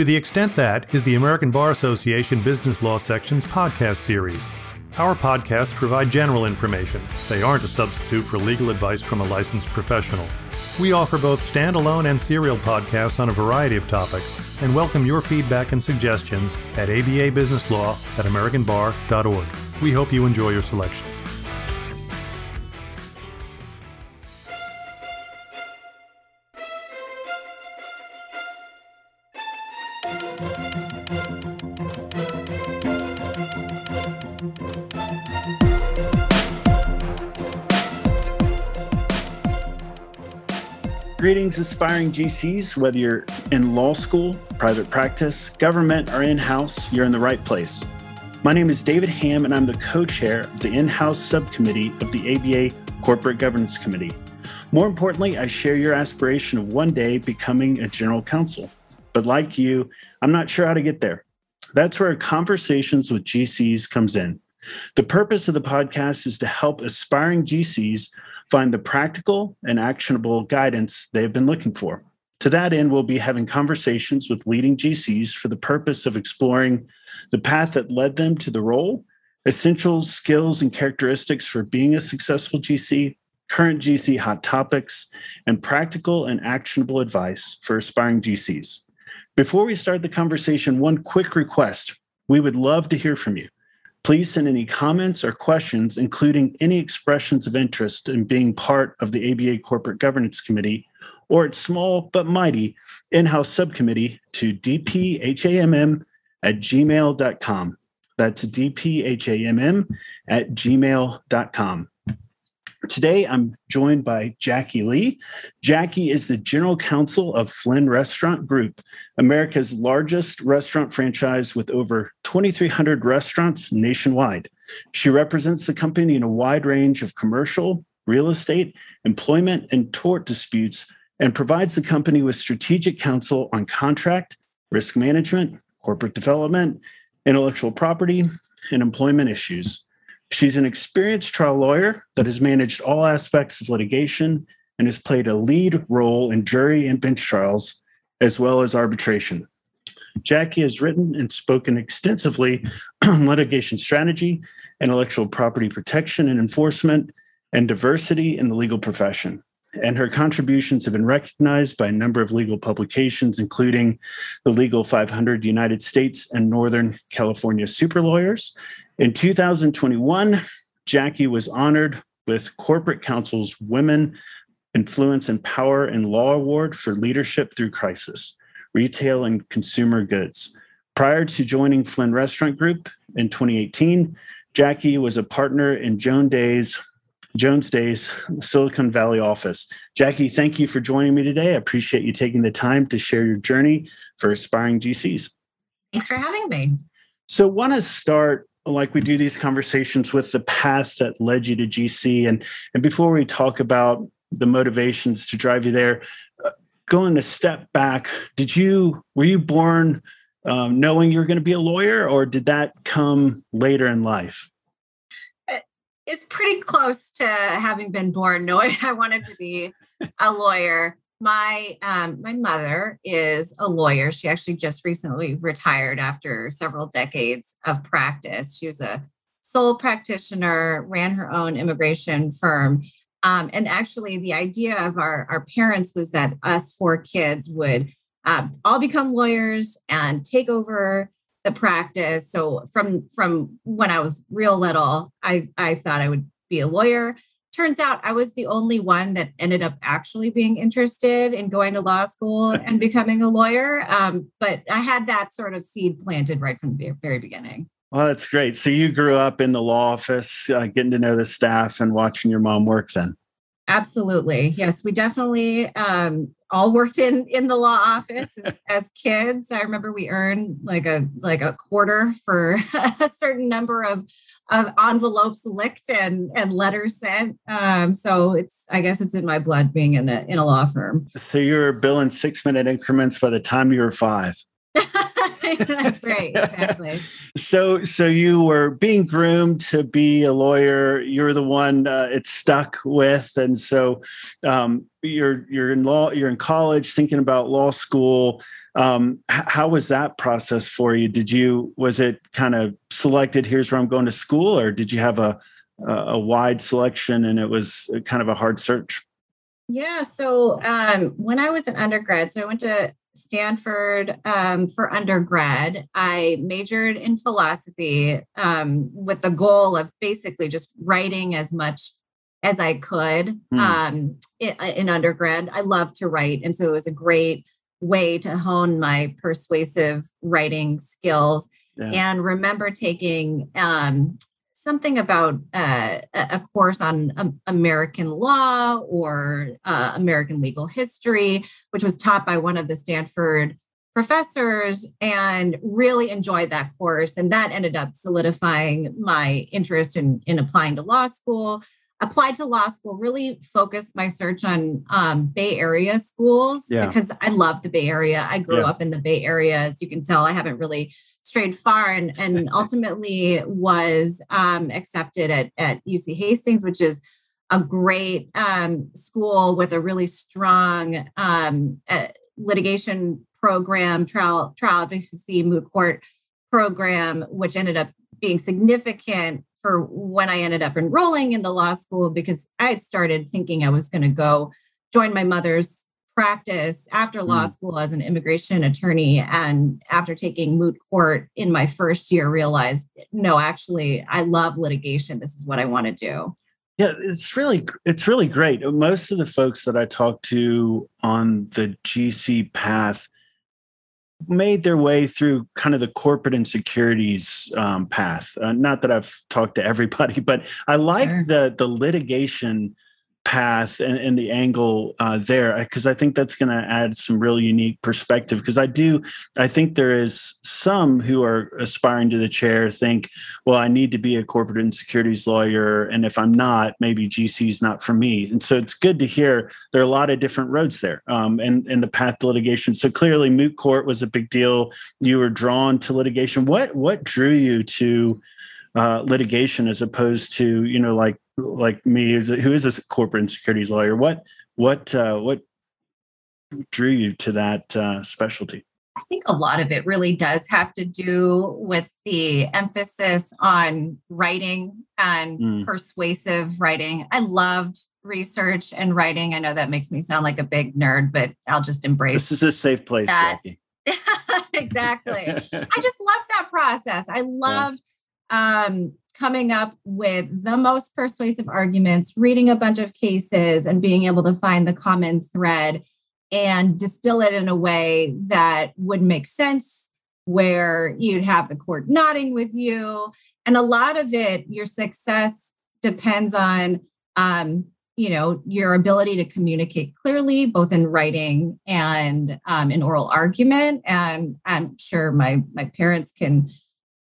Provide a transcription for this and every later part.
To the extent that is the American Bar Association Business Law Section's podcast series. Our podcasts provide general information. They aren't a substitute for legal advice from a licensed professional. We offer both standalone and serial podcasts on a variety of topics and welcome your feedback and suggestions at ababusinesslaw at americanbar.org. We hope you enjoy your selection. Aspiring GCs. Whether you're in law school, private practice, government, or in house, you're in the right place. My name is David Ham, and I'm the co chair of the in house subcommittee of the ABA Corporate Governance Committee. More importantly, I share your aspiration of one day becoming a general counsel. But like you, I'm not sure how to get there. That's where conversations with GCs comes in. The purpose of the podcast is to help aspiring GCs find the practical and actionable guidance they've been looking for. To that end, we'll be having conversations with leading GCs for the purpose of exploring the path that led them to the role, essential skills and characteristics for being a successful GC, current GC hot topics, and practical and actionable advice for aspiring GCs. Before we start the conversation, one quick request. We would love to hear from you. Please send any comments or questions, including any expressions of interest in being part of the ABA Corporate Governance Committee or its small but mighty in house subcommittee to dphamm at gmail.com. That's dphamm at gmail.com. Today, I'm joined by Jackie Lee. Jackie is the general counsel of Flynn Restaurant Group, America's largest restaurant franchise with over 2,300 restaurants nationwide. She represents the company in a wide range of commercial, real estate, employment, and tort disputes and provides the company with strategic counsel on contract, risk management, corporate development, intellectual property, and employment issues. She's an experienced trial lawyer that has managed all aspects of litigation and has played a lead role in jury and bench trials, as well as arbitration. Jackie has written and spoken extensively on litigation strategy, intellectual property protection and enforcement, and diversity in the legal profession. And her contributions have been recognized by a number of legal publications, including the Legal 500 United States and Northern California Super Lawyers in 2021, Jackie was honored with Corporate Counsel's Women Influence and Power in Law Award for Leadership Through Crisis, Retail and Consumer Goods. Prior to joining Flynn Restaurant Group in 2018, Jackie was a partner in Joan Day's Jones Day's Silicon Valley office. Jackie, thank you for joining me today. I appreciate you taking the time to share your journey for aspiring GCs. Thanks for having me. So, want to start like we do these conversations with the path that led you to GC. And, and before we talk about the motivations to drive you there, uh, going a step back, did you, were you born um, knowing you were going to be a lawyer or did that come later in life? Uh, it's pretty close to having been born knowing I wanted to be a lawyer my um, my mother is a lawyer. She actually just recently retired after several decades of practice. She was a sole practitioner, ran her own immigration firm. Um, and actually, the idea of our, our parents was that us four kids would um, all become lawyers and take over the practice. So from from when I was real little, I I thought I would be a lawyer turns out I was the only one that ended up actually being interested in going to law school and becoming a lawyer. Um, but I had that sort of seed planted right from the very beginning. Well, that's great. So you grew up in the law office, uh, getting to know the staff and watching your mom work then. Absolutely. Yes, we definitely um, all worked in in the law office as, as, kids. I remember we earned like a like a quarter for a certain number of of envelopes licked and and letters sent. Um, so it's I guess it's in my blood being in a in a law firm. So you were billing six minute increments by the time you were five. That's right, exactly. so, so you were being groomed to be a lawyer. You're the one uh, it stuck with, and so um, you're you're in law. You're in college, thinking about law school. Um, how was that process for you? Did you was it kind of selected? Here's where I'm going to school, or did you have a a wide selection and it was kind of a hard search? Yeah. So um, when I was an undergrad, so I went to Stanford um, for undergrad. I majored in philosophy um, with the goal of basically just writing as much as I could mm. um, in, in, undergrad. I love to write. And so it was a great way to hone my persuasive writing skills. Yeah. And remember taking um, something about uh, a course on um, American law or uh, American legal history, which was taught by one of the Stanford professors, and really enjoyed that course. And that ended up solidifying my interest in, in applying to law school. Applied to law school, really focused my search on um, Bay Area schools yeah. because I love the Bay Area. I grew yeah. up in the Bay Area. As you can tell, I haven't really strayed far and, and ultimately was um, accepted at, at UC Hastings, which is a great um, school with a really strong um, uh, litigation program, trial, trial advocacy, moot court program, which ended up being significant for when I ended up enrolling in the law school because I had started thinking I was going to go join my mother's practice after law mm. school as an immigration attorney and after taking moot court in my first year realized no actually i love litigation this is what i want to do yeah it's really it's really great most of the folks that i talk to on the gc path made their way through kind of the corporate and securities um, path uh, not that i've talked to everybody but i like sure. the the litigation path and, and the angle uh, there because I think that's going to add some real unique perspective. Because I do, I think there is some who are aspiring to the chair think, well, I need to be a corporate and securities lawyer, and if I'm not, maybe GC is not for me. And so it's good to hear there are a lot of different roads there, um, and and the path to litigation. So clearly, moot court was a big deal. You were drawn to litigation. What what drew you to uh, litigation as opposed to you know like like me who is a corporate and securities lawyer what what uh, what drew you to that uh, specialty? I think a lot of it really does have to do with the emphasis on writing and mm. persuasive writing. I loved research and writing. I know that makes me sound like a big nerd but i'll just embrace this is a safe place exactly. I just loved that process. I loved yeah. um coming up with the most persuasive arguments, reading a bunch of cases, and being able to find the common thread and distill it in a way that would make sense, where you'd have the court nodding with you. And a lot of it, your success depends on, um, you know, your ability to communicate clearly, both in writing and um, in oral argument. And I'm sure my my parents can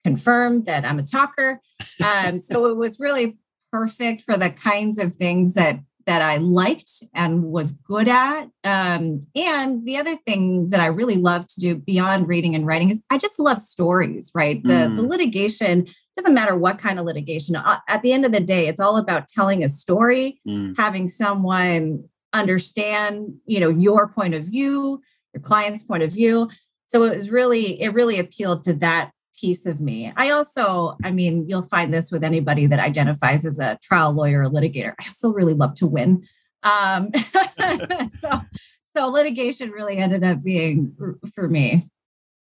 confirm that I'm a talker. Um, so it was really perfect for the kinds of things that that I liked and was good at. Um, and the other thing that I really love to do beyond reading and writing is I just love stories, right? The, mm. the litigation doesn't matter what kind of litigation. Uh, at the end of the day, it's all about telling a story, mm. having someone understand, you know, your point of view, your client's point of view. So it was really, it really appealed to that piece of me. I also, I mean, you'll find this with anybody that identifies as a trial lawyer or litigator. I also really love to win. Um, so, so litigation really ended up being for me.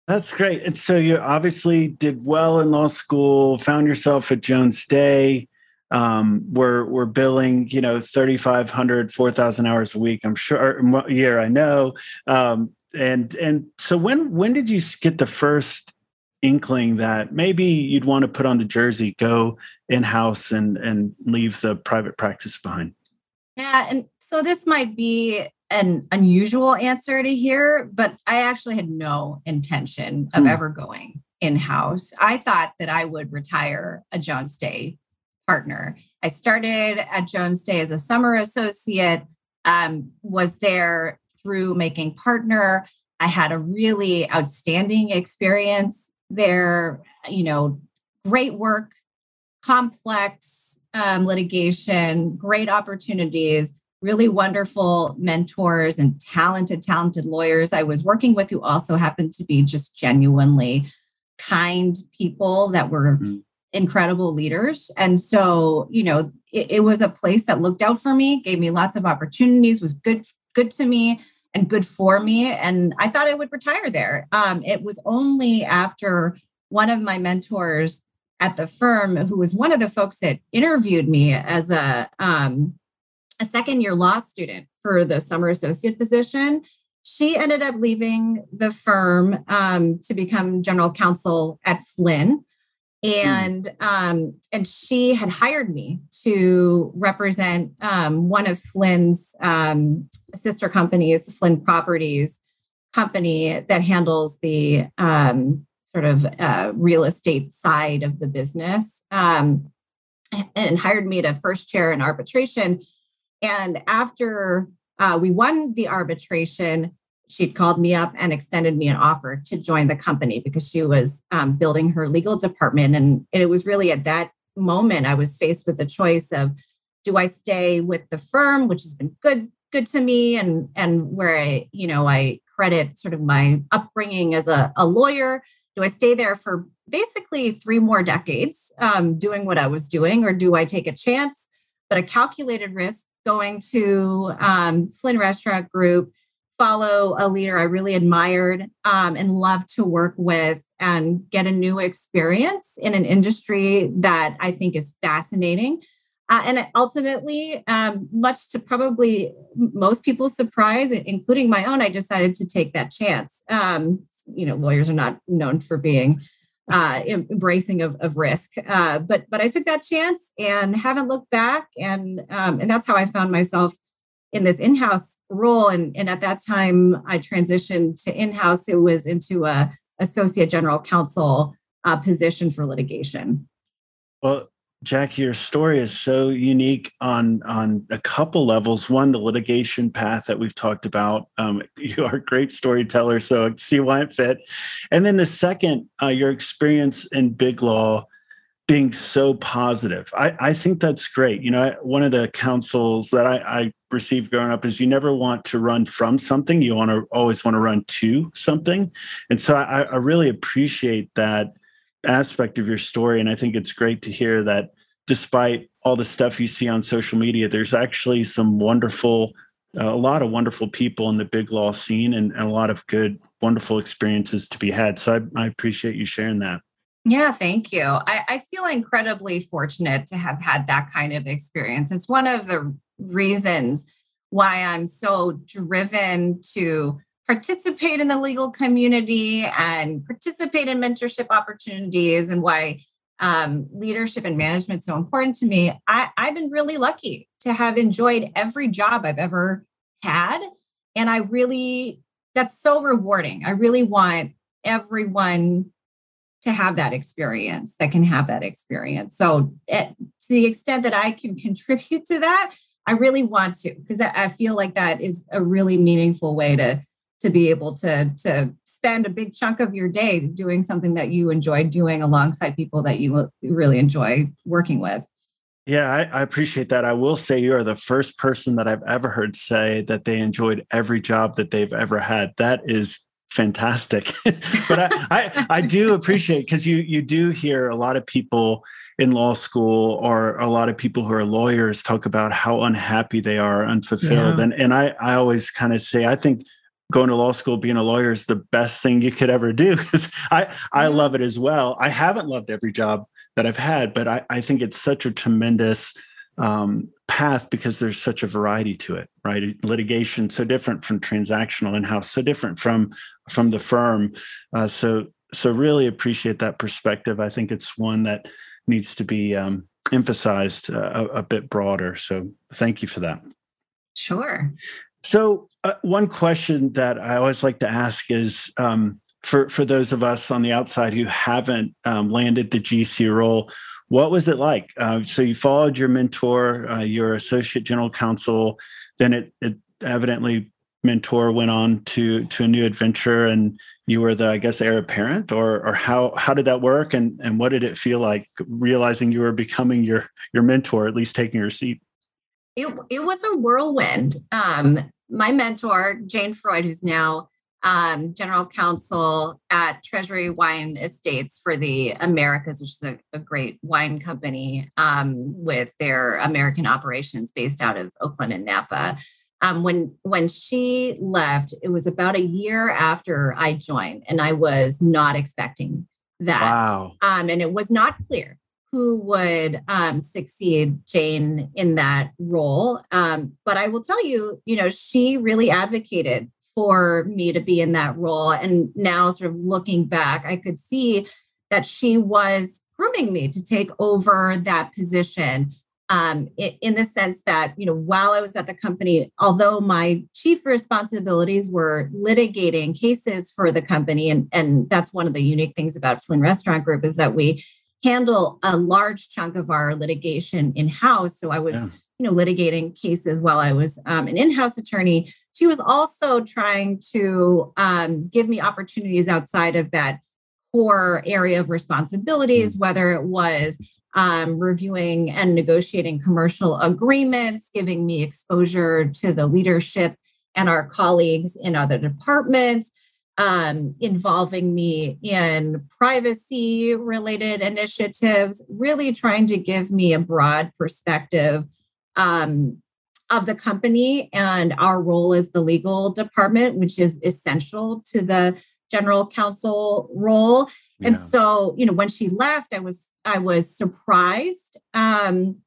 That's great. And so you obviously did well in law school, found yourself at Jones Day. Um, we're we're billing, you know, 3,500, 4,000 hours a week. I'm sure year, I know. Um, and and so when when did you get the first inkling that maybe you'd want to put on the jersey, go in house, and and leave the private practice behind? Yeah, and so this might be an unusual answer to hear, but I actually had no intention of hmm. ever going in house. I thought that I would retire a Jones Day partner. I started at Jones Day as a summer associate, um, was there through making partner. I had a really outstanding experience they're, you know, great work, complex um, litigation, great opportunities, really wonderful mentors and talented, talented lawyers I was working with who also happened to be just genuinely kind people that were mm-hmm. incredible leaders. And so, you know, it, it, was a place that looked out for me, gave me lots of opportunities, was good, good to me and good for me. And I thought I would retire there. Um, it was only after one of my mentors at the firm, who was one of the folks that interviewed me as a um, a second year law student for the summer associate position. She ended up leaving the firm um, to become general counsel at Flynn. And mm. um, and she had hired me to represent um, one of Flynn's um, sister companies, Flynn Properties company that handles the um, sort of uh, real estate side of the business, um, and hired me to first chair an arbitration. And after uh, we won the arbitration, she'd called me up and extended me an offer to join the company because she was um, building her legal department. And it was really at that moment I was faced with the choice of do I stay with the firm, which has been good good to me and and where I, you know, I credit sort of my upbringing as a, a lawyer. Do I stay there for basically three more decades um, doing what I was doing, or do I take a chance, but a calculated risk going to um, Flynn Restaurant Group, follow a leader I really admired um, and loved to work with, and get a new experience in an industry that I think is fascinating. Uh, and ultimately, um, much to probably most people's surprise, including my own, I decided to take that chance. Um, you know, lawyers are not known for being uh, embracing of, of risk. Uh, but but I took that chance and haven't looked back, and um, and that's how I found myself in this in-house role. And and at that time, I transitioned to in-house. It was into a associate general counsel uh, position for litigation. Well, Jackie, your story is so unique on on a couple levels. One, the litigation path that we've talked about. Um, you are a great storyteller, so I see why it fit. And then the second, uh, your experience in big law being so positive. I, I think that's great. You know, one of the counsels that I, I received growing up is you never want to run from something. You want to always want to run to something. And so I, I really appreciate that aspect of your story. And I think it's great to hear that despite all the stuff you see on social media, there's actually some wonderful, uh, a lot of wonderful people in the big law scene and, and a lot of good, wonderful experiences to be had. So I, I appreciate you sharing that. Yeah, thank you. I, I, feel incredibly fortunate to have had that kind of experience. It's one of the reasons why I'm so driven to participate in the legal community and participate in mentorship opportunities and why um, leadership and management is so important to me. I, I've been really lucky to have enjoyed every job I've ever had. And I really, that's so rewarding. I really want everyone to have that experience that can have that experience. So, at, to the extent that I can contribute to that, I really want to because I feel like that is a really meaningful way to to be able to to spend a big chunk of your day doing something that you enjoy doing alongside people that you really enjoy working with. Yeah, I, I, appreciate that. I will say you are the first person that I've ever heard say that they enjoyed every job that they've ever had. That is fantastic. but I, I, I do appreciate because you you do hear a lot of people in law school or a lot of people who are lawyers talk about how unhappy they are, unfulfilled. Yeah. And and I I always kind of say I think going to law school being a lawyer is the best thing you could ever do because i i love it as well i haven't loved every job that i've had but i, I think it's such a tremendous um, path because there's such a variety to it right litigation so different from transactional in-house so different from from the firm. Uh, so so really appreciate that perspective. I think it's one that needs to be um, emphasized uh, a, a bit broader. So thank you for that. Sure. So, uh, one question that I always like to ask is um, for for those of us on the outside who haven't um, landed the GC role, what was it like? Uh, so, you followed your mentor, uh, your associate general counsel, then it, it evidently mentor went on to to a new adventure, and you were the I guess heir apparent, or or how how did that work, and and what did it feel like realizing you were becoming your your mentor, at least taking your seat? it, it was a whirlwind. Um, my mentor, Jane Freud, who's now um, general counsel at Treasury Wine Estates for the Americas, which is a, a great wine company um, with their American operations based out of Oakland and Napa. Um, when when she left, it was about a year after I joined, and I was not expecting that. Wow. Um, and it was not clear who would um, succeed Jane in that role. Um, but I will tell you, you know, she really advocated for me to be in that role. And now, sort of looking back, I could see that she was grooming me to take over that position. Um, in, in the sense that, you know, while I was at the company, although my chief responsibilities were litigating cases for the company, and, and that's one of the unique things about Flynn Restaurant Group is that we handle a large chunk of our litigation in house. So I was, yeah. you know, litigating cases while I was um, an in house attorney she was also trying to um, give me opportunities outside of that core area of responsibilities, mm. whether it was um, reviewing and negotiating commercial agreements, giving me exposure to the leadership and our colleagues in other departments, um, involving me in privacy related initiatives, really trying to give me a broad perspective um, of the company and our role as the legal department, which is essential to the general counsel role. Yeah. And so, you know, when she left, I was I was surprised. Um,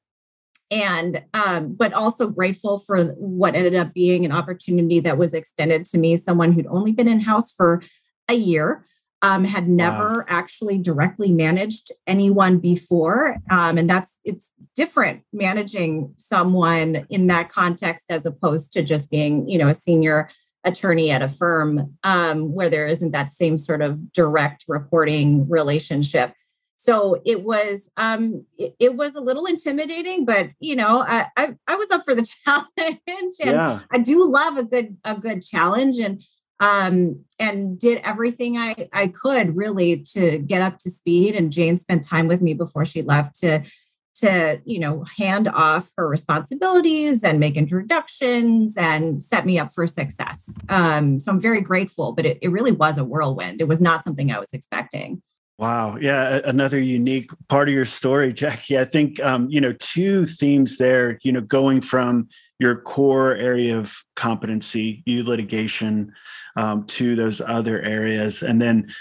and um, but also grateful for what ended up being an opportunity that was extended to me, someone who'd only been in house for a year um, had never wow. actually directly managed anyone before. Um, and that's it's different managing someone in that context as opposed to just being, you know, a senior attorney at a firm um, where there isn't that same sort of direct reporting relationship. So it was um, it, it, was a little intimidating, but you know I, I, I was up for the challenge, and yeah. I do love a good a good challenge. And um, and did everything I, I could really to get up to speed. And Jane spent time with me before she left to to you know hand off her responsibilities and make introductions and set me up for success. Um, so I'm very grateful, but it, it really was a whirlwind. It was not something I was expecting. Wow. Yeah. Another unique part of your story, Jackie. I think, um, you know, two themes there, you know, going from your core area of competency, you litigation, um, to those other areas, and then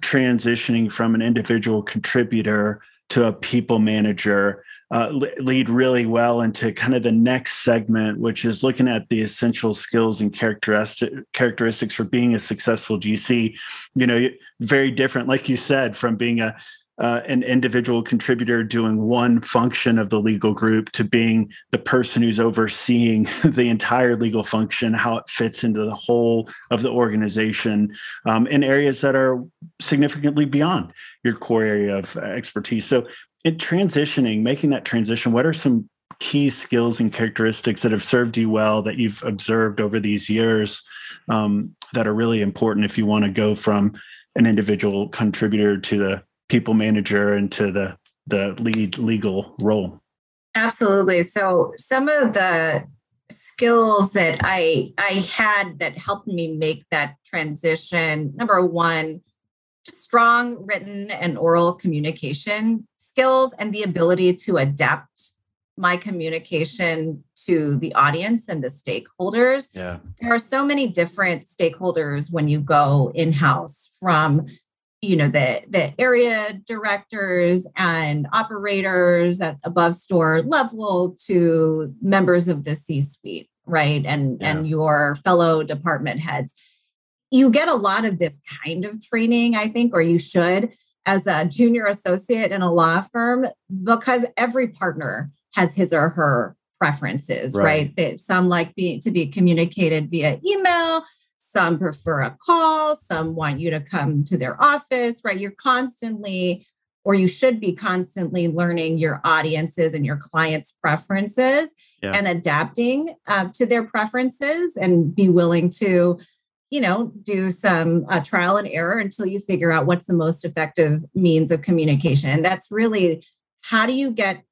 transitioning from an individual contributor to a people manager uh, lead really well into kind of the next segment, which is looking at the essential skills and characteristic, characteristics for being a successful GC. You know, very different, like you said, from being a uh, an individual contributor doing one function of the legal group to being the person who's overseeing the entire legal function, how it fits into the whole of the organization um, in areas that are significantly beyond your core area of expertise. So, in transitioning, making that transition, what are some key skills and characteristics that have served you well that you've observed over these years um, that are really important if you want to go from an individual contributor to the people manager into the the lead legal role absolutely so some of the skills that i i had that helped me make that transition number one just strong written and oral communication skills and the ability to adapt my communication to the audience and the stakeholders. Yeah. There are so many different stakeholders when you go in-house from you know the the area directors and operators at above store level to members of the c suite right and yeah. and your fellow department heads you get a lot of this kind of training i think or you should as a junior associate in a law firm because every partner has his or her preferences right, right? that some like be, to be communicated via email some prefer a call, some want you to come to their office, right? You're constantly, or you should be constantly learning your audiences and your clients' preferences yeah. and adapting uh, to their preferences and be willing to you know do some uh, trial and error until you figure out what's the most effective means of communication and that's really how do you get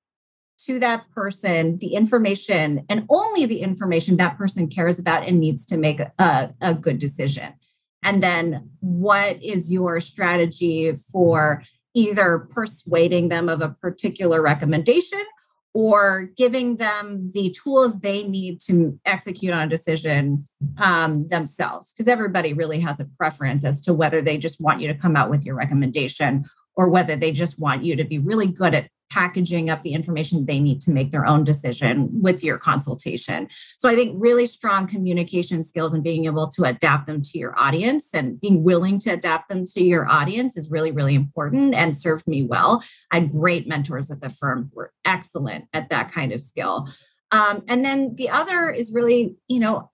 to that person the information and only the information that person cares about and needs to make a, a good decision. And then what is your strategy for either persuading them of a particular recommendation or giving them the tools they need to execute on a decision um, themselves because everybody really has a preference as to whether they just want you to come out with your recommendation or whether they just want you to be really good at packaging up the information they need to make their own decision with your consultation. So I think really strong communication skills and being able to adapt them to your audience and being willing to adapt them to your audience is really, really important and served me well. I had great mentors at the firm who were excellent at that kind of skill. Um, and then the other is really, you know,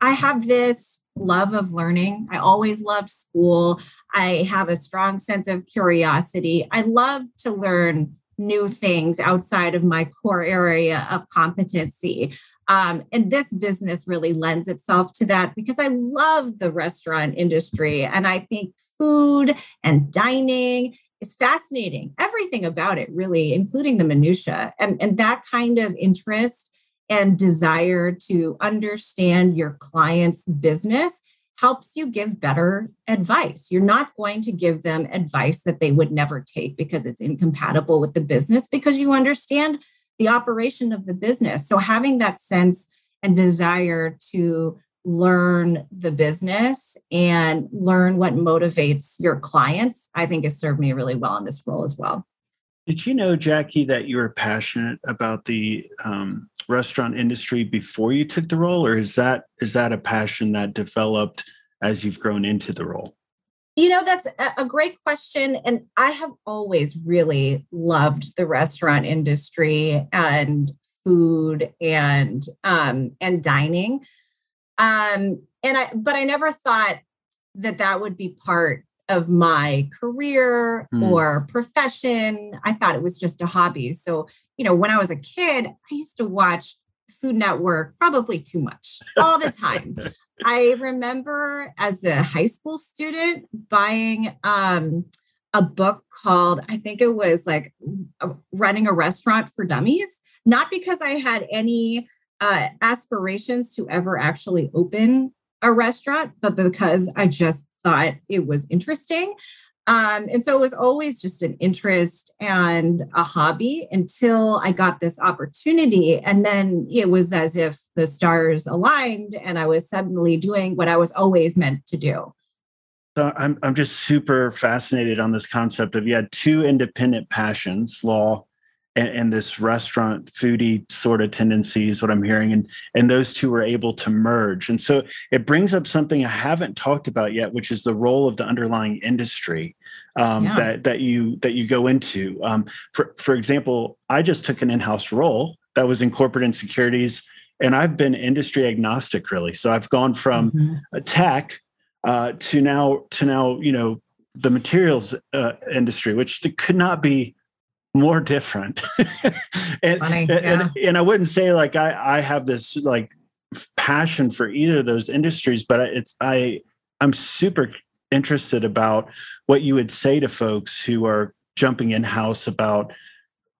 I have this love of learning. I always loved school. I have a strong sense of curiosity. I love to learn new things outside of my core area of competency. Um, and this business really lends itself to that because I love the restaurant industry. And I think food and dining is fascinating. Everything about it, really, including the minutia. And, and that kind of interest and desire to understand your client's business helps you give better advice. You're not going to give them advice that they would never take because it's incompatible with the business because you understand the operation of the business. So having that sense and desire to learn the business and learn what motivates your clients, I think has served me really well in this role as well. Did you know, Jackie, that you were passionate about the um, restaurant industry before you took the role, or is that is that a passion that developed as you've grown into the role? You know, that's a great question. And I have always really loved the restaurant industry and food and um, and dining. Um, and I, but I never thought that that would be part of my career mm. or profession. I thought it was just a hobby. So, you know, when I was a kid, I used to watch Food Network probably too much all the time. I remember as a high school student buying um, a book called, I think it was like Running a Restaurant for Dummies, not because I had any uh, aspirations to ever actually open a restaurant, but because I just thought it was interesting. Um, and so it was always just an interest and a hobby until I got this opportunity. And then it was as if the stars aligned and I was suddenly doing what I was always meant to do. So I'm, I'm just super fascinated on this concept of you had two independent passions, law and, and, this restaurant foodie sort of tendencies what i'm hearing and and those two were able to merge and so it brings up something i haven't talked about yet which is the role of the underlying industry um, yeah. that that you that you go into um, for for example i just took an in-house role that was in corporate and securities and i've been industry agnostic really so i've gone from mm-hmm. a tech uh, to now to now you know the materials uh, industry which could not be more different. and, Funny, yeah. and, and I wouldn't say like I I have this like passion for either of those industries, but it's I I'm super interested about what you would say to folks who are jumping in house about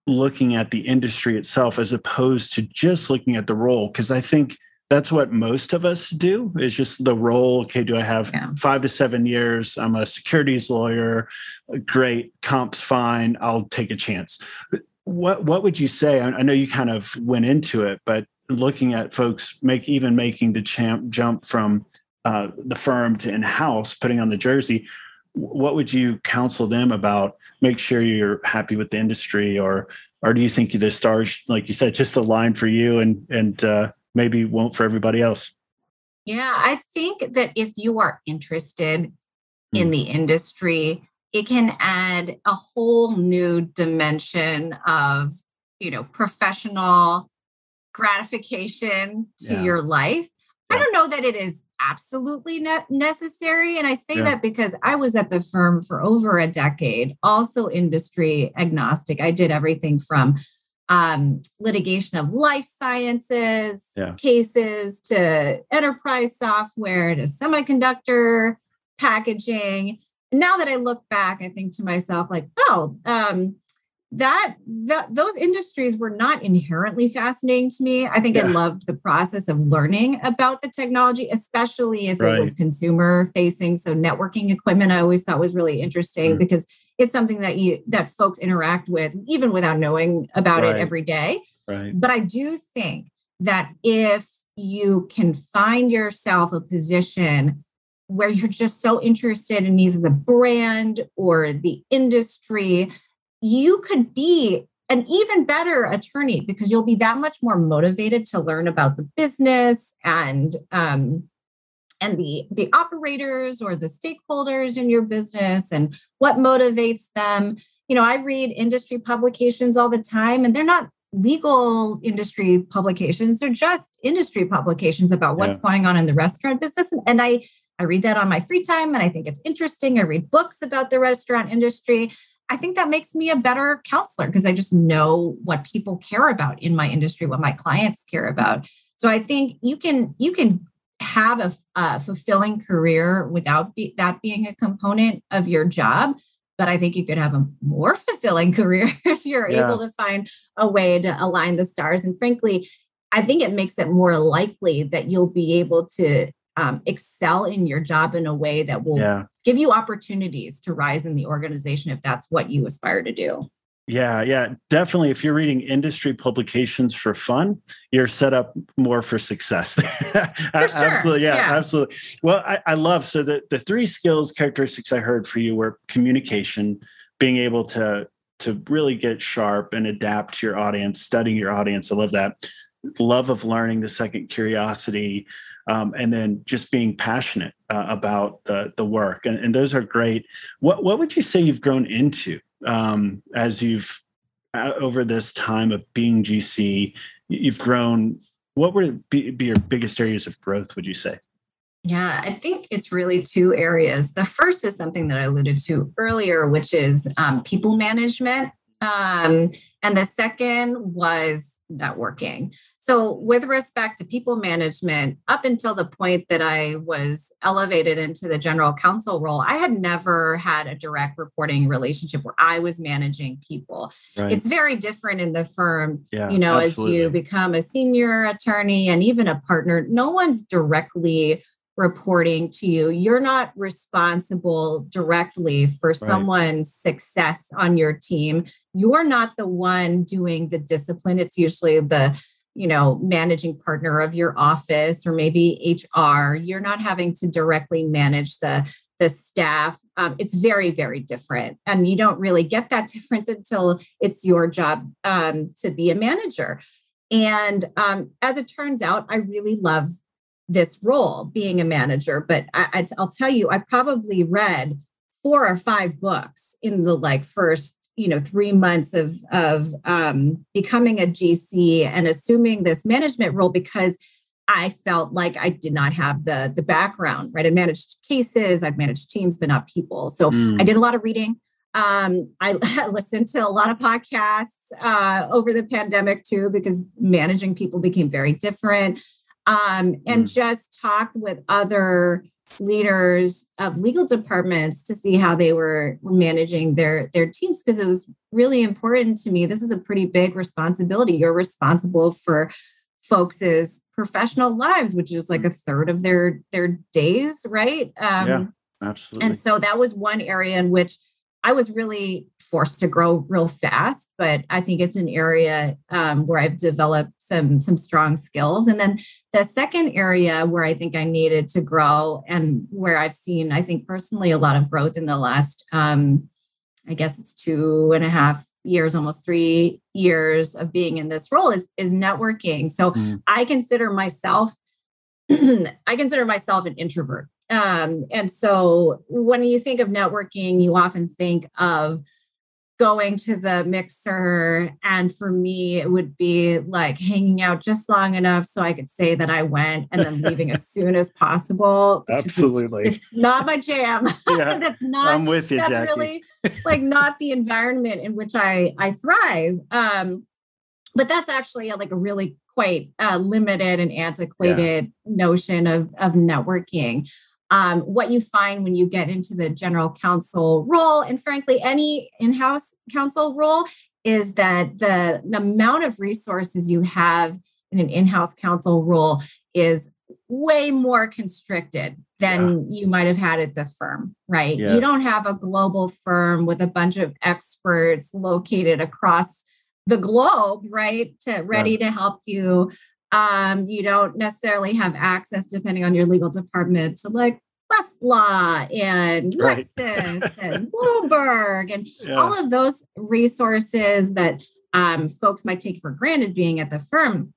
looking at the industry itself as opposed to just looking at the role because I think that's what most of us do is just the role okay do i have yeah. five to seven years? I'm a securities lawyer. Great comps fine i'll take a chance. What what would you say? I know you kind of went into it but looking at folks make even making the champ jump from uh, the firm to in-house putting on the jersey what would you counsel them about? Make sure you're happy with the industry or or do you think the stars like you said just align for you and and uh, maybe won't for everybody else. Yeah, I think that if you are interested mm. in hmm. the industry, it can add a whole new dimension of, you know, professional gratification to yeah. your life. Yeah. I don't know that it is absolutely ne- necessary. And I say yeah. that because I was at the firm for over a decade, also industry agnostic. I did everything from um, litigation of life sciences yeah. cases to enterprise software to semiconductor packaging. And now that I look back, I think to myself, like, oh, um, that, that those industries were not inherently fascinating to me. I think yeah. I loved the process of learning about the technology, especially if right. it was consumer facing. So networking equipment, I always thought was really interesting mm. because it's something that you that folks interact with even without knowing about right. it every day. Right. But I do think that if you can find yourself a position where you're just so interested in either the brand or the industry you could be an even better attorney because you'll be that much more motivated to learn about the business and um, and the the operators or the stakeholders in your business and what motivates them. You know i read industry publications all the time and they're not legal industry publications. They're just industry publications about what's yeah. going on in the restaurant business. And i i read that on my free time and i think it's interesting. I read books about the restaurant industry I think that makes me a better counselor because I just know what people care about in my industry, what my clients care about. So I think you can you can have a, a fulfilling career without be, that being a component of your job. But I think you could have a more fulfilling career if you're yeah. able to find a way to align the stars. And frankly, I think it makes it more likely that you'll be able to um, excel in your job in a way that will yeah. give you opportunities to rise in the organization if that's what you aspire to do. Yeah, yeah, definitely. If you're reading industry publications for fun, you're set up more for success. for sure. absolutely, yeah, yeah, absolutely. Well, I, I love so the the three skills characteristics I heard for you were communication, being able to to really get sharp and adapt to your audience, studying your audience. I love that. Love of learning, the second curiosity, um, and then just being passionate uh, about the the work, and, and, those are great. What what would you say you've grown into um, as you've uh, over this time of being GC? You've grown. What would be, be your biggest areas of growth? Would you say? Yeah, I think it's really two areas. The first is something that I alluded to earlier, which is um, people management. Um, and the second was networking. So, with respect to people management, up until the point that I was elevated into the general counsel role, I had never had a direct reporting relationship where I was managing people. Right. It's very different in the firm, yeah, you know, absolutely. as you become a senior attorney and even a partner, no one's directly reporting to you. You're not responsible directly for right. someone's success on your team. You're not the one doing the discipline. It's usually the you know managing partner of your office or maybe hr you're not having to directly manage the the staff um, it's very very different and you don't really get that difference until it's your job um, to be a manager and um, as it turns out i really love this role being a manager but I, i'll tell you i probably read four or five books in the like first you know three months of of um, becoming a gc and assuming this management role because i felt like i did not have the the background right? I managed cases i've managed teams but not people. So mm. i did a lot of reading. Um, i listened to a lot of podcasts uh, over the pandemic too because managing people became very different um, and mm. just talked with other leaders of legal departments to see how they were managing their their teams because it was really important to me. This is a pretty big responsibility. You're responsible for folks's professional lives which is like a third of their their days right? Um yeah, absolutely. and so that was one area in which I was really forced to grow real fast, but I think it's an area um, where I've developed some some strong skills. And then the second area where I think I needed to grow, and where I've seen, I think personally, a lot of growth in the last, um, I guess it's two and a half years, almost three years of being in this role, is is networking. So mm. I consider myself, I consider myself an introvert. Um, and so when you think of networking, you often think of going to the mixer. And for me, it would be like hanging out just long enough so I could say that I went and then leaving as soon as possible. Absolutely. It's, it's, not my jam. Yeah, that's not, I'm with you, that's Jackie. really like not the environment in which I, I thrive. Um, but that's actually a, like a really quite uh, limited and antiquated yeah. notion of, of networking um, what you find when you get into the general counsel role, and frankly, any in house counsel role, is that the, the amount of resources you have in an in-house counsel role is way more constricted than yeah. you might have had at the firm, right? Yes. You don't have a global firm with a bunch of experts located across the globe, right? To ready right. to help you. Um, you don't necessarily have access, depending on your legal department, to like Westlaw and right. Lexis and Bloomberg and yeah. all of those resources that um, folks might take for granted being at the firm.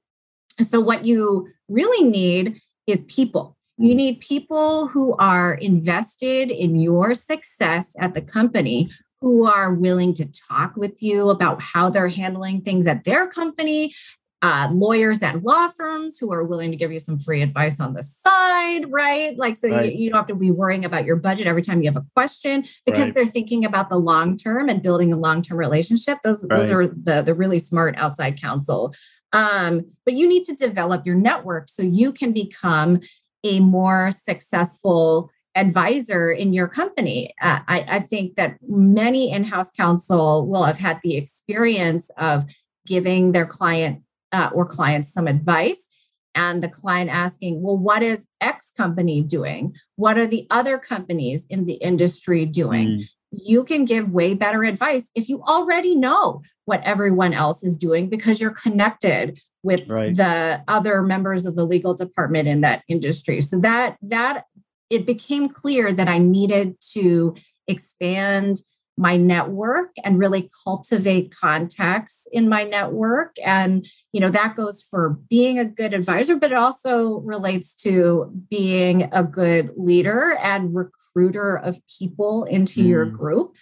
So, what you really need is people. You mm. need people who are invested in your success at the company, who are willing to talk with you about how they're handling things at their company uh, lawyers at law firms who are willing to give you some free advice on the side, right? Like, so right. You, you, don't have to be worrying about your budget every time you have a question because right. they're thinking about the long term and building a long term relationship. Those, right. those are the, the really smart outside counsel. Um, but you need to develop your network so you can become a more successful advisor in your company. Uh, I, I think that many in house counsel will have had the experience of giving their client uh, or clients some advice and the client asking, well, what is X company doing? What are the other companies in the industry doing? Mm. You can give way better advice if you already know what everyone else is doing because you're connected with right. the other members of the legal department in that industry. So that that it became clear that I needed to expand my network and really cultivate contacts in my network and you know that goes for being a good advisor but it also relates to being a good leader and recruiter of people into mm. your group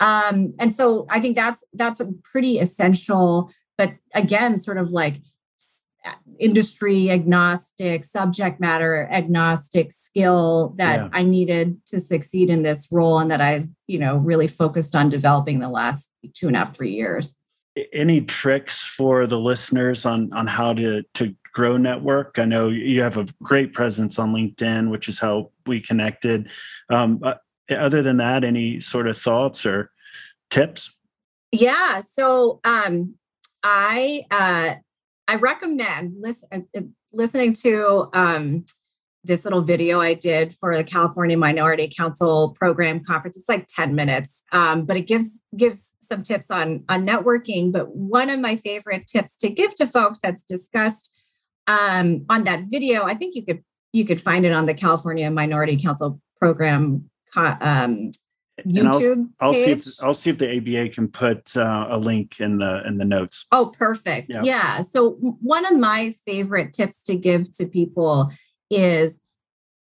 um, and so i think that's that's a pretty essential but again sort of like industry agnostic, subject matter agnostic skill that yeah. I needed to succeed in this role and that I've, you know, really focused on developing the last two and a half, three years. Any tricks for the listeners on on how to to grow network? I know you have a great presence on LinkedIn, which is how we connected. Um, uh, other than that, any sort of thoughts or tips? Yeah. So um, I uh, I recommend listen, uh, uh, listening to um, this little video I did for the California Minority Counsel Program Conference. It's like 10 minutes, um, but it gives gives some tips on on networking. But one of my favorite tips to give to folks that's discussed um, on that video, I think you could you could find it on the California Minority Counsel Program um, YouTube I'll, I'll see if I'll see if the ABA can put uh, a link in the in the notes. Oh, perfect. Yeah. yeah. So one of my favorite tips to give to people is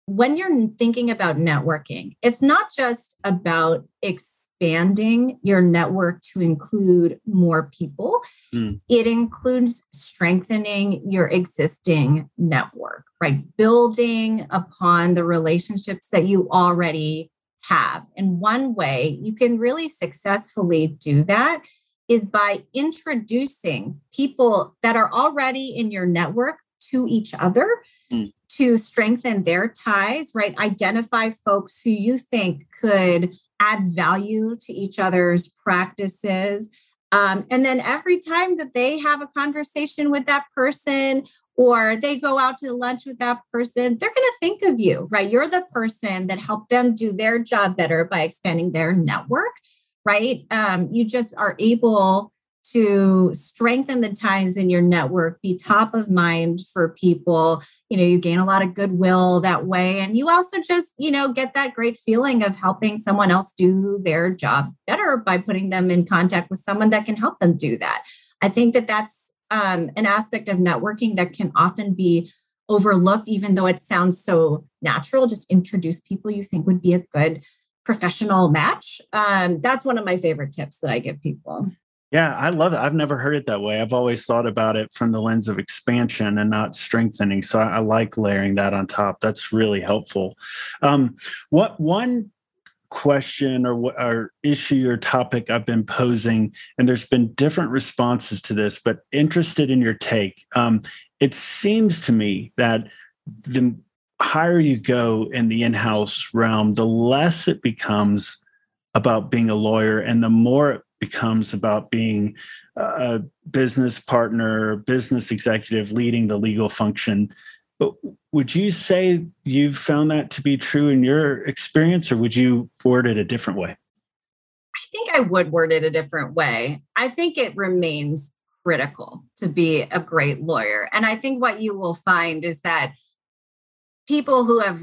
when you're thinking about networking, it's not just about expanding your network to include more people. Mm. It includes strengthening your existing network, right? Building upon the relationships that you already have. And one way you can really successfully do that is by introducing people that are already in your network to each other mm. to strengthen their ties, right? Identify folks who you think could add value to each other's practices. Um, and then every time that they have a conversation with that person or they go out to lunch with that person, they're going to think of you, right? You're the person that helped them do their job better by expanding their network, right? Um, you just are able to strengthen the ties in your network, be top of mind for people. You know, you gain a lot of goodwill that way. And you also just, you know, get that great feeling of helping someone else do their job better by putting them in contact with someone that can help them do that. I think that that's um, an aspect of networking that can often be overlooked, even though it sounds so natural. Just introduce people you think would be a good professional match. Um, that's one of my favorite tips that I give people. Yeah, I love it. I've never heard it that way. I've always thought about it from the lens of expansion and not strengthening. So I, I like layering that on top. That's really helpful. Um, what one question or, or issue or topic I've been posing, and there's been different responses to this, but interested in your take. Um, it seems to me that the higher you go in the in house realm, the less it becomes about being a lawyer and the more it becomes about being a business partner, business executive leading the legal function. But would you say you've found that to be true in your experience, or would you word it a different way? I think I would word it a different way. I think it remains critical to be a great lawyer. And I think what you will find is that people who have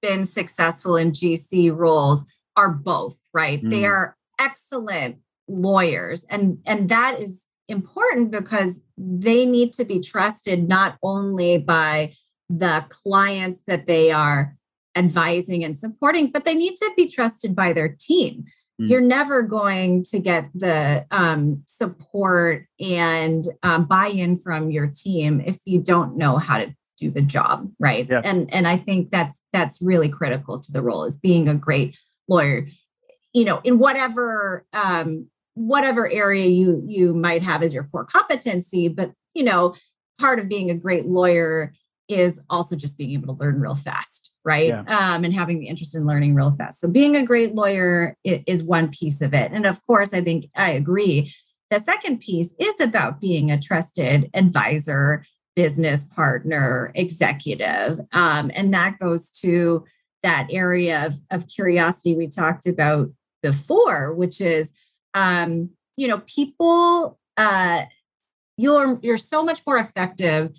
been successful in GC roles are both, right? Mm. They are excellent lawyers and and that is important because they need to be trusted not only by the clients that they are advising and supporting but they need to be trusted by their team mm. you're never going to get the um, support and um, buy-in from your team if you don't know how to do the job right yeah. and and i think that's that's really critical to the role is being a great lawyer you know in whatever um, whatever area you you might have as your core competency but you know part of being a great lawyer is also just being able to learn real fast right? Yeah. um, and having the interest in learning real fast. So being a great lawyer is one piece of it. And of course i think i agree the second piece is about being a trusted advisor business partner executive. Um, and that goes to that area of, of curiosity we talked about before which is um, you know, people, uh, you're you're so much more effective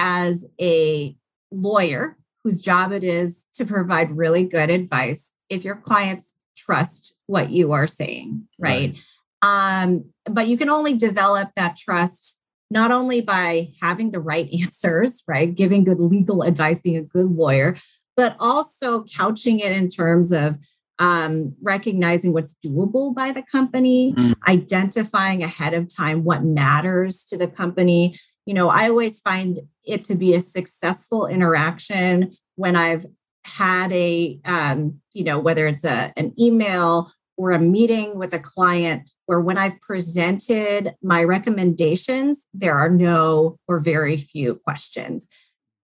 as a lawyer whose job it is to provide really good advice if your clients trust what you are saying, right? right. Um, but you can only develop that trust not only by having the right answers, right? Giving good legal advice, being a good lawyer, but also couching it in terms of um, recognizing what's doable by the company, mm. identifying ahead of time what matters to the company. You know, I always find it to be a successful interaction when I've had a, um, you know, whether it's a, an email or a meeting with a client where when I've presented my recommendations, there are no or very few questions.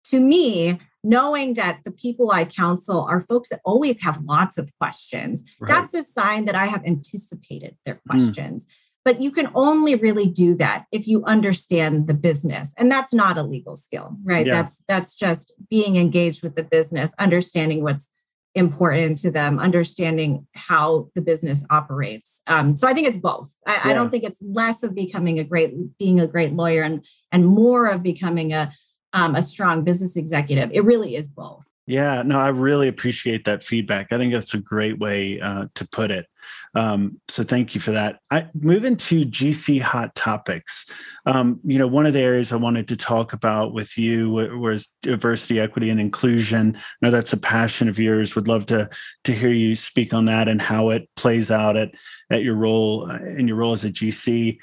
To me, knowing that the people I counsel are folks that always have lots of questions, right. that's a sign that I have anticipated their hmm. questions. Mm. But you can only really do that if you understand the business. And that's not a legal skill, right? Yeah. That's that's just being engaged with the business, understanding what's important to them, understanding how the business operates. Um, so I think it's both. I, yeah. I don't think it's less of becoming a great being a great lawyer and and more of becoming a um, a strong business executive. It really is both. Yeah, no, I really appreciate that feedback. I think that's a great way uh, to put it. Um, so thank you for that. I move into GC hot topics. Um, you know, one of the areas I wanted to talk about with you was diversity, equity, and inclusion. I know that's a passion of yours. Would love to to hear you speak on that and how it plays out at at your role uh, in your role as a GC.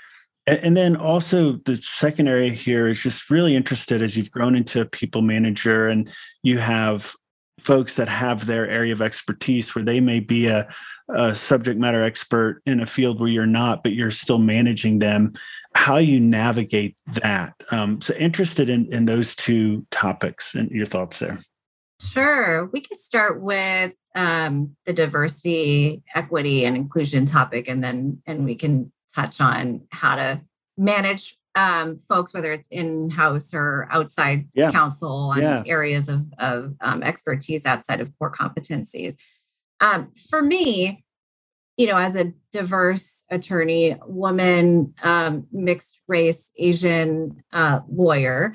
And then also the second area here is just really interested as you've grown into a people manager and you have folks that have their area of expertise where they may be a, a subject matter expert in a field where you're not, but you're still managing them, how you navigate that. Um, so interested in, in those two topics and your thoughts there. Sure. We could start with um, the diversity, equity, and inclusion topic, and then and we can touch on how to manage um, folks, whether it's in house or outside yeah. counsel on yeah. areas of, of um, expertise outside of core competencies. Um, for me, you know, as a diverse attorney, woman, um, mixed race, Asian uh, lawyer,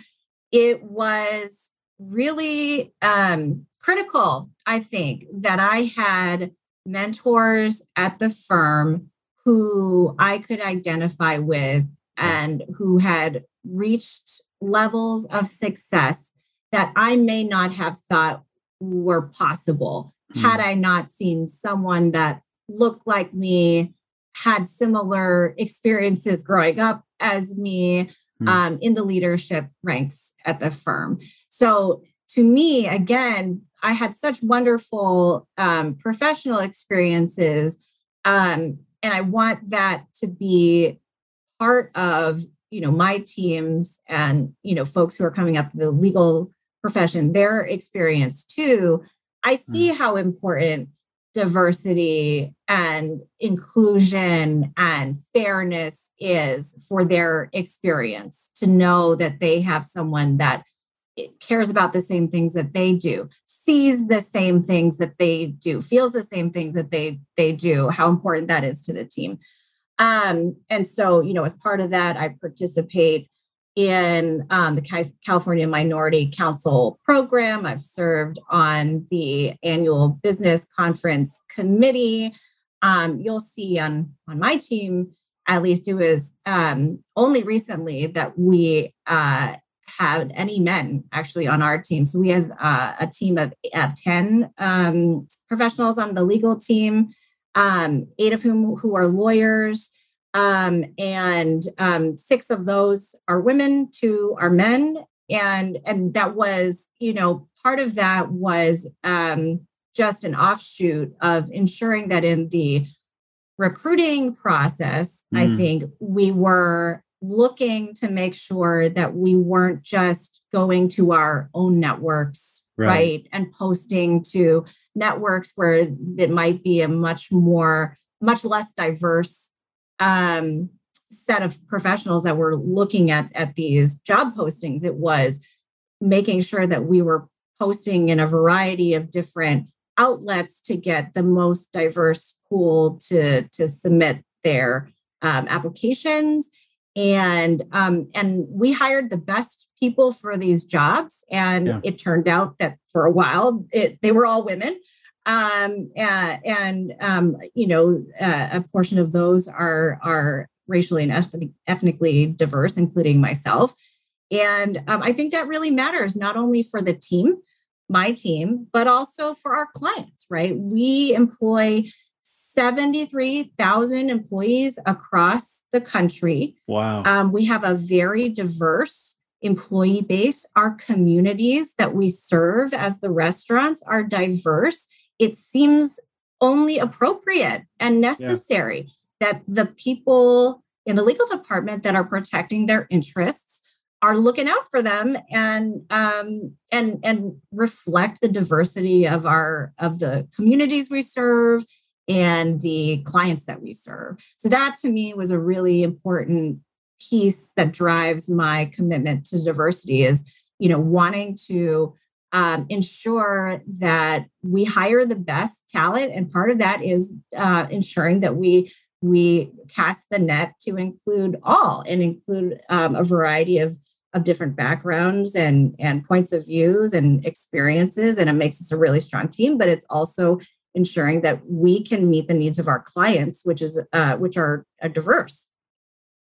it was really um, critical, I think, that I had mentors at the firm who I could identify with and who had reached levels of success that I may not have thought were possible mm. had I not seen someone that looked like me, had similar experiences growing up as me mm. um, in the leadership ranks at the firm. So, to me, again, I had such wonderful um, professional experiences um, and I want that to be part of you know my teams and you know folks who are coming up to the legal profession their experience too i see mm. how important diversity and inclusion and fairness is for their experience to know that they have someone that cares about the same things that they do sees the same things that they do feels the same things that they they do how important that is to the team um and so you know as part of that i participate in um, the California Minority Counsel program. I've served on the annual business conference committee. Um, you'll see on on my team, at least it was um, only recently that we uh, had any men actually on our team. So we have uh, a team of, of 10 um, professionals on the legal team, um, eight of whom who are lawyers. Um, and um, six of those are women, two are men. And, and that was, you know, part of that was um, just an offshoot of ensuring that in the recruiting process, mm. I think we were looking to make sure that we weren't just going to our own networks, right? right? And posting to networks where it might be a much more, much less diverse um, set of professionals that were looking at at these job postings it was making sure that we were posting in a variety of different outlets to get the most diverse pool to to submit their um, applications and um, and we hired the best people for these jobs and yeah. it turned out that for a while it, they were all women um, uh, and um, you know uh, a portion of those are are racially and ethnic, ethnically diverse, including myself. And um, I think that really matters not only for the team, my team, but also for our clients. Right? We employ 73,000 employees across the country. Wow. Um, we have a very diverse employee base. Our communities that we serve as the restaurants are diverse it seems only appropriate and necessary yeah. that the people in the legal department that are protecting their interests are looking out for them and um, and and reflect the diversity of our of the communities we serve and the clients that we serve. So that to me was a really important piece that drives my commitment to diversity is you know wanting to um, ensure that we hire the best talent and part of that is uh, ensuring that we we cast the net to include all and include um, a variety of of different backgrounds and and points of views and experiences and it makes us a really strong team but it's also ensuring that we can meet the needs of our clients which is uh, which are, are diverse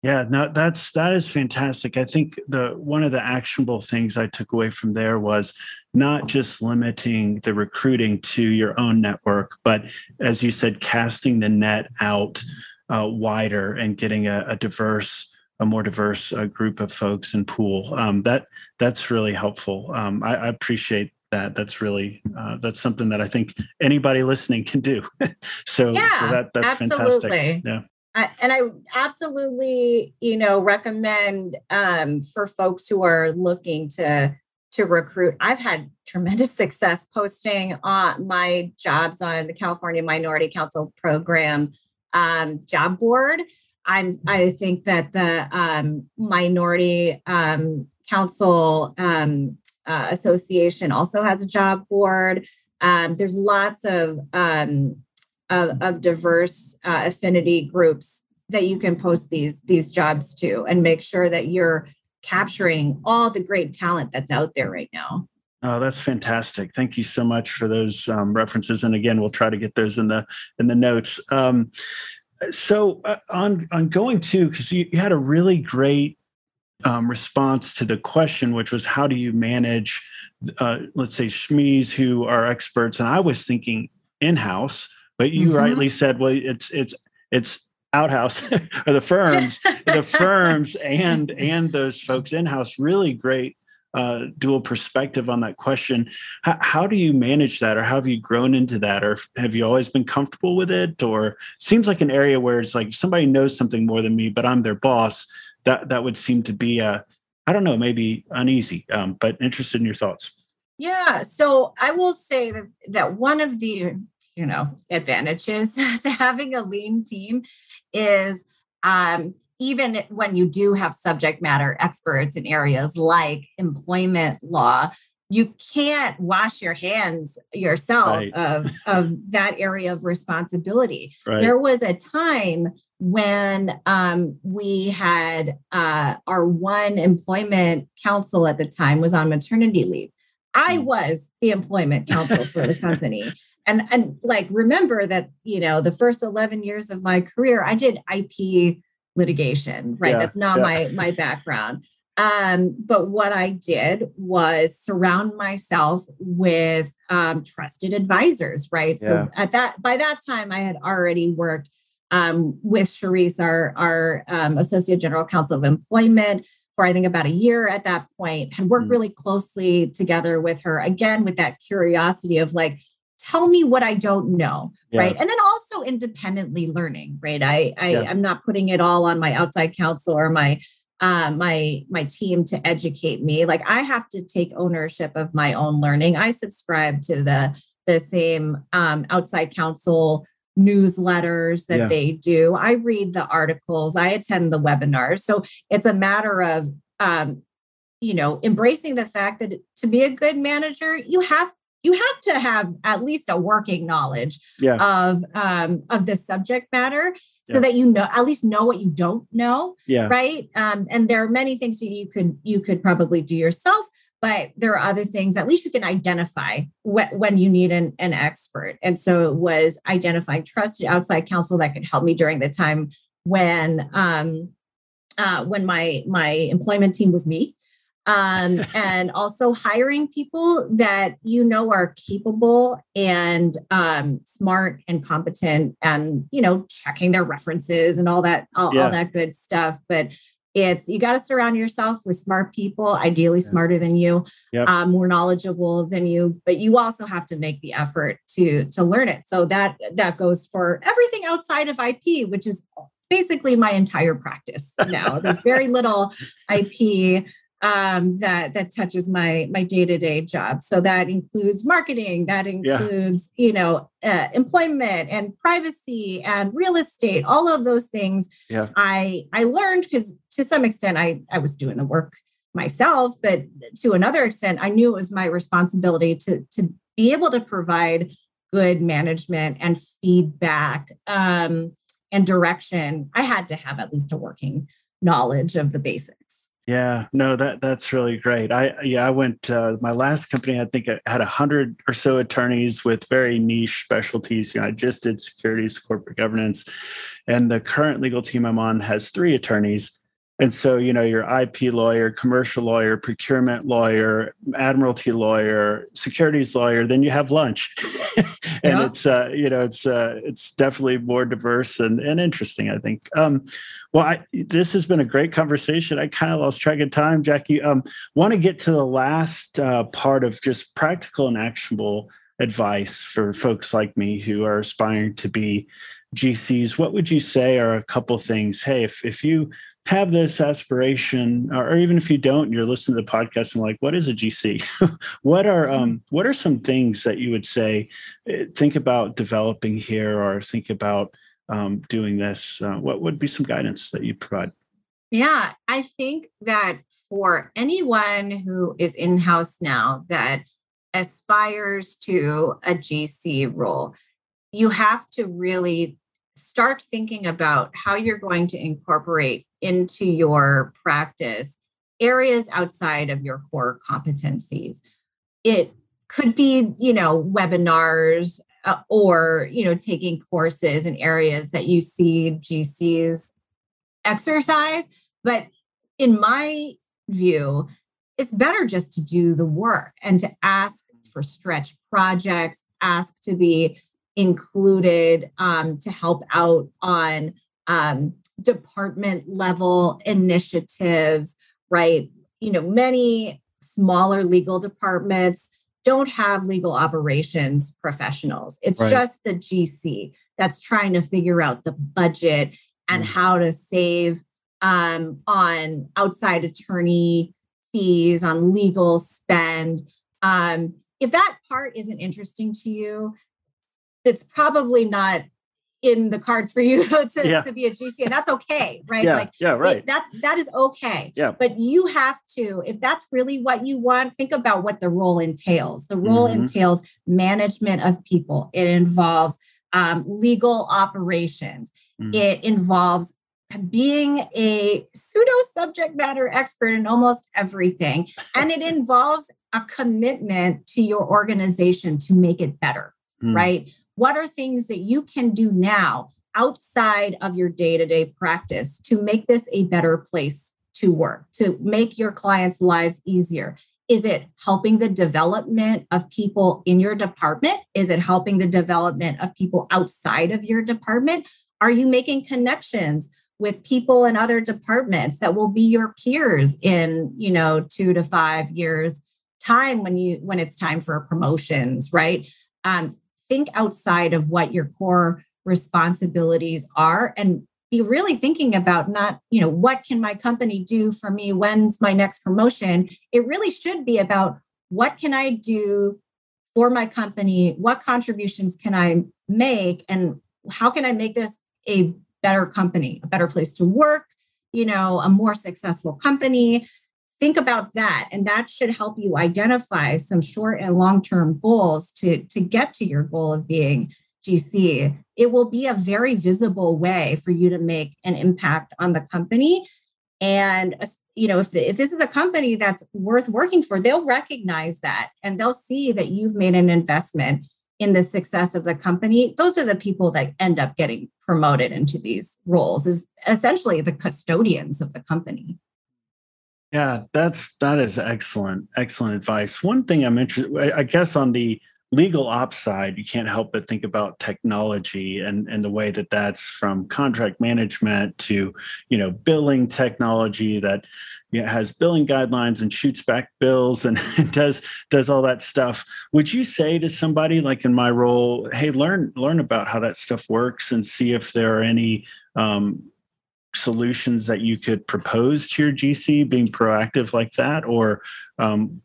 yeah, no, that's that is fantastic. I think the one of the actionable things I took away from there was not just limiting the recruiting to your own network, but as you said, casting the net out uh, wider and getting a, a, diverse, a more diverse uh, group of folks and pool. Um, that that's really helpful. Um, I, I, appreciate that. That's really uh, that's something that I think anybody listening can do. so, yeah, so that, that's absolutely. fantastic. Yeah and I absolutely, you know, recommend um, for folks who are looking to to recruit. I've had tremendous success posting on my jobs on the California Minority Counsel Program um, job board. I'm. I think that the um, Minority um, Council um, uh, Association also has a job board. Um, there's lots of of, of diverse uh, affinity groups that you can post these these jobs to and make sure that you're capturing all the great talent that's out there right now. Oh that's fantastic. Thank you so much for those um, references. And again we'll try to get those in the in the notes. Um, so uh, on on going to because you, you, had a really great um, response to the question which was how do you manage uh, let's say SMEs who are experts and i was thinking in-house but you mm-hmm. rightly said, well, it's it's it's outhouse or the firms, the firms and and those folks in house. Really great uh, dual perspective on that question. How, how, do you manage that, or how have you grown into that, or have you always been comfortable with it? Or seems like an area where it's like somebody knows something more than me, but I'm their boss. That that would seem to be a I don't know, maybe uneasy. Um, but interested in your thoughts. Yeah. So I will say that that one of the you know advantages to having a lean team is um, even when you do have subject matter experts in areas like employment law you can't wash your hands yourself right. of, of that area of responsibility. Right. There was a time when um, we had uh, our one employment counsel at the time was on maternity leave. I hmm. was the employment counsel for the company. And, and like remember that you know the first 11 years of my career i did ip litigation right yeah, that's not yeah. my my background um, but what I did was surround myself with um, trusted advisors, right? Yeah. So at that by that time, I had already worked um, with Charisse, our our um, Associate General Counsel of Employment, for I think about a year at that point. Had worked mm. really closely together with her again with that curiosity of like, tell me what I don't know, yeah. right? And then also independently learning, right? I, I yeah. I'm not putting it all on my outside counsel or my uh, my my team to educate me like i have to take ownership of my own learning i subscribe to the the same um, outside counsel newsletters that yeah. they do i read the articles i attend the webinars so it's a matter of um, you know embracing the fact that to be a good manager you have you have to have at least a working knowledge yeah. of um, of the subject matter so yeah. that you know at least know what you don't know yeah right um, and there are many things that you could you could probably do yourself but there are other things at least you can identify wh- when you need an, an expert. And so it was identifying trusted outside counsel that could help me during the time when um, uh, when my my employment team was me. Um, and also hiring people that you know are capable and um, smart and competent and you know checking their references and all that all, yeah. all that good stuff. But it's you got to surround yourself with smart people ideally smarter than you yep. um, more knowledgeable than you but you also have to make the effort to to learn it. So that that goes for everything outside of ip which is basically my entire practice now. There's very little ip um, that that touches my my day to day job. So that includes marketing, that includes yeah. you know uh, employment and privacy and real estate. All of those things. Yeah. I I learned because to some extent I I was doing the work myself, but to another extent I knew it was my responsibility to to be able to provide good management and feedback um, and direction. I had to have at least a working knowledge of the basics. Yeah, no, that that's really great. I yeah, I went uh, my last company. I think I had a hundred or so attorneys with very niche specialties. You know, I just did securities, corporate governance, and the current legal team I'm on has three attorneys. And so, you know, your IP lawyer, commercial lawyer, procurement lawyer, admiralty lawyer, securities lawyer, then you have lunch. and yeah. it's uh, you know, it's uh, it's definitely more diverse and, and interesting, I think. Um, well, I, this has been a great conversation. I kind of lost track of time, Jackie. Um, want to get to the last uh, part of just practical and actionable advice for folks like me who are aspiring to be GCs. What would you say are a couple things? Hey, if if you have this aspiration, or, even if you don't, you're listening to the podcast and like, what is a GC? what are mm-hmm. um, what are some things that you would say? Eh, think about developing here, or think about um, doing this. Uh, what would be some guidance that you provide? Yeah, I think that for anyone who is in house now that aspires to a GC role, you have to really start thinking about how you're going to incorporate into your practice areas outside of your core competencies. It could be, you know, webinars uh, or, you know, taking courses in areas that you see GCs exercise. But in my view, it's better just to do the work and to ask for stretch projects, ask to be included um, to help out on um, department level initiatives, right? You know, many smaller legal departments don't have legal operations professionals. It's right. just the GC that's trying to figure out the budget and mm. how to save um, on outside attorney fees, on legal spend. Um, if that part isn't interesting to you, that's probably not in the cards for you to, yeah. to be a GC, and that's okay, right? Yeah, like yeah, right. It, that that is okay. Yeah. But you have to, if that's really what you want, think about what the role entails. The role mm-hmm. entails management of people. It involves um, legal operations. Mm-hmm. It involves being a pseudo subject matter expert in almost everything. And it involves a commitment to your organization to make it better, mm. right? What are things that you can do now outside of your day to day practice to make this a better place to work, to make your clients' lives easier? Is it helping the development of people in your department? Is it helping the development of people outside of your department? Are you making connections with people in other departments that will be your peers in, you know, 2 to 5 years time when you when it's time for promotions, right? Um, think outside of what your core responsibilities are and be really thinking about not you know what can my company do for me? When's my next promotion? It really should be about what can i do for my company? What contributions can i make? And how can i make this a better company a better place to work you know a more successful company think about that and that should help you identify some short and long term goals to to get to your goal of being gc it will be a very visible way for you to make an impact on the company. And uh, you know if, if this is a company that's worth working for they'll recognize that and they'll see that you've made an investment in the success of the company. Those are the people that end up getting promoted into these roles is essentially the custodians of the company yeah, that's that is excellent, excellent advice. One thing I'm interested, I guess, on the legal ops side, you can't help but think about technology and and the way that that's from contract management to you know billing technology that you know, has billing guidelines and shoots back bills and does does all that stuff. Would you say to somebody like in my role, hey, learn learn about how that stuff works and see if there are any um, solutions that you could propose to your GC, being proactive like that, or um,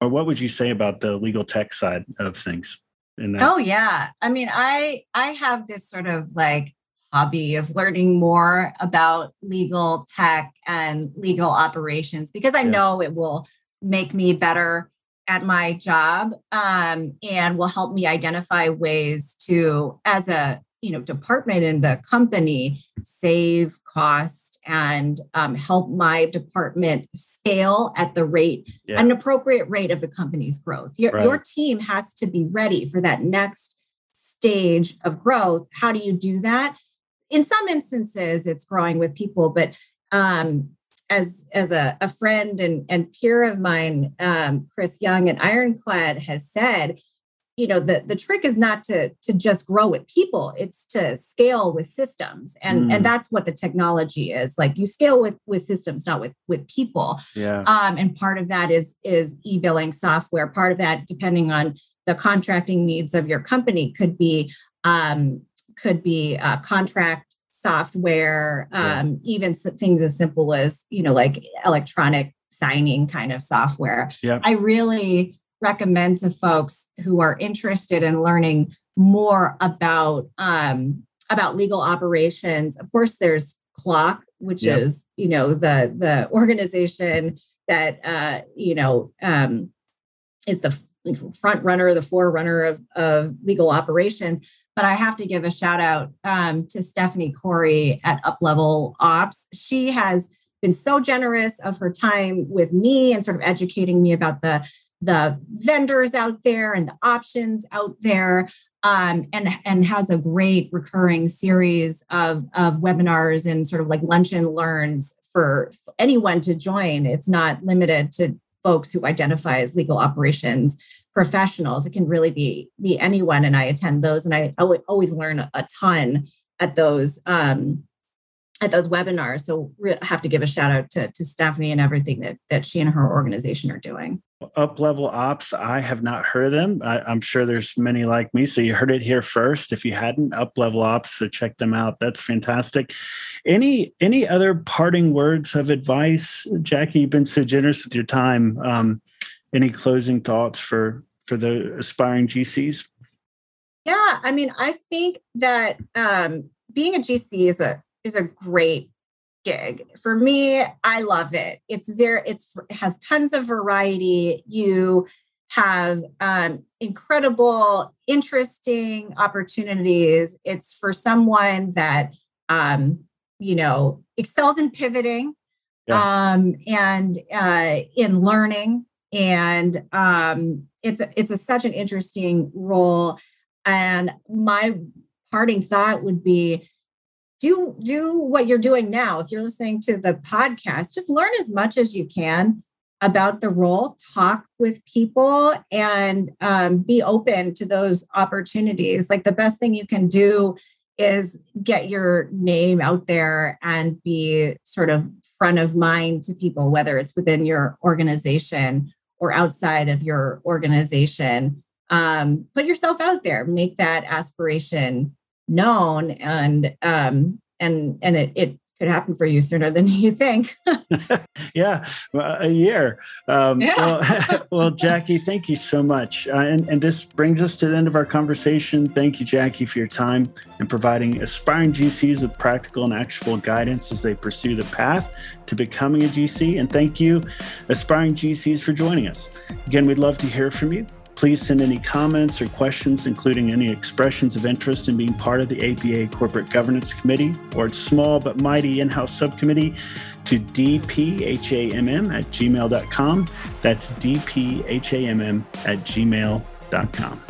or what would you say about the legal tech side of things? In that? Oh yeah, I mean, I I have this sort of like hobby of learning more about legal tech and legal operations because I yeah. know it will make me better at my job um, and will help me identify ways to as a you know department in the company save cost and um, help my department scale at the rate yeah. an appropriate rate of the company's growth your, right. your team has to be ready for that next stage of growth how do you do that in some instances it's growing with people but um, as as a, a friend and, and peer of mine um, chris young at ironclad has said you know the the trick is not to to just grow with people it's to scale with systems. And mm. and that's what the technology is. Like you scale with with systems not with with people. Yeah. Um and part of that is is e-billing software. Part of that depending on the contracting needs of your company could be um could be uh, contract software um yeah. even things as simple as you know like electronic signing kind of software. Yeah i really recommend to folks who are interested in learning more about um, about legal operations. Of course, there's CLOC, which yep. is you know the the organization that uh, you know um, is the front runner, the forerunner of, of legal operations. But I have to give a shout out um, to Stephanie Corey at Uplevel Ops. She has been so generous of her time with me and sort of educating me about the the vendors out there and the options out there um, and and has a great recurring series of of webinars and sort of like lunch and learns for anyone to join. It's not limited to folks who identify as legal operations professionals. It can really be be anyone, and I attend those, and I always learn a ton at those um, at those webinars. So I have to give a shout out to, to Stephanie and everything that, that she and her organization are doing. Up level ops, I have not heard of them. I, am sure there's many like me. So you heard it here first. If you hadn't, up level ops, so check them out. That's fantastic. Any any other parting words of advice, Jackie? You've been so generous with your time. Um, any closing thoughts for for the aspiring GCs? Yeah, I mean, I think that um, being a GC is a is a great gig for me. I love it. It's very it's it has tons of variety. You have um, incredible, interesting opportunities. It's for someone that um, you know excels in pivoting yeah. um, and uh, in learning, and um, it's a, it's a, such an interesting role. And my parting thought would be do do what you're doing now. If you're listening to the podcast just learn as much as you can about the role talk with people and um, be open to those opportunities. Like the best thing you can do is get your name out there and be sort of front of mind to people whether it's within your organization or outside of your organization. Um, put yourself out there. Make that aspiration known and um, and and it, it could happen for you sooner than you think. yeah, a year. Um, yeah. well, well, Jackie, thank you so much. Uh, and, and this brings us to the end of our conversation. Thank you, Jackie, for your time and providing aspiring GCs with practical and actionable guidance as they pursue the path to becoming a GC. And thank you, aspiring GCs, for joining us. Again, we'd love to hear from you. Please send any comments or questions, including any expressions of interest in being part of the ABA Corporate Governance Committee or its small but mighty in house subcommittee, to dphamm at gmail.com. That's dphamm at gmail.com.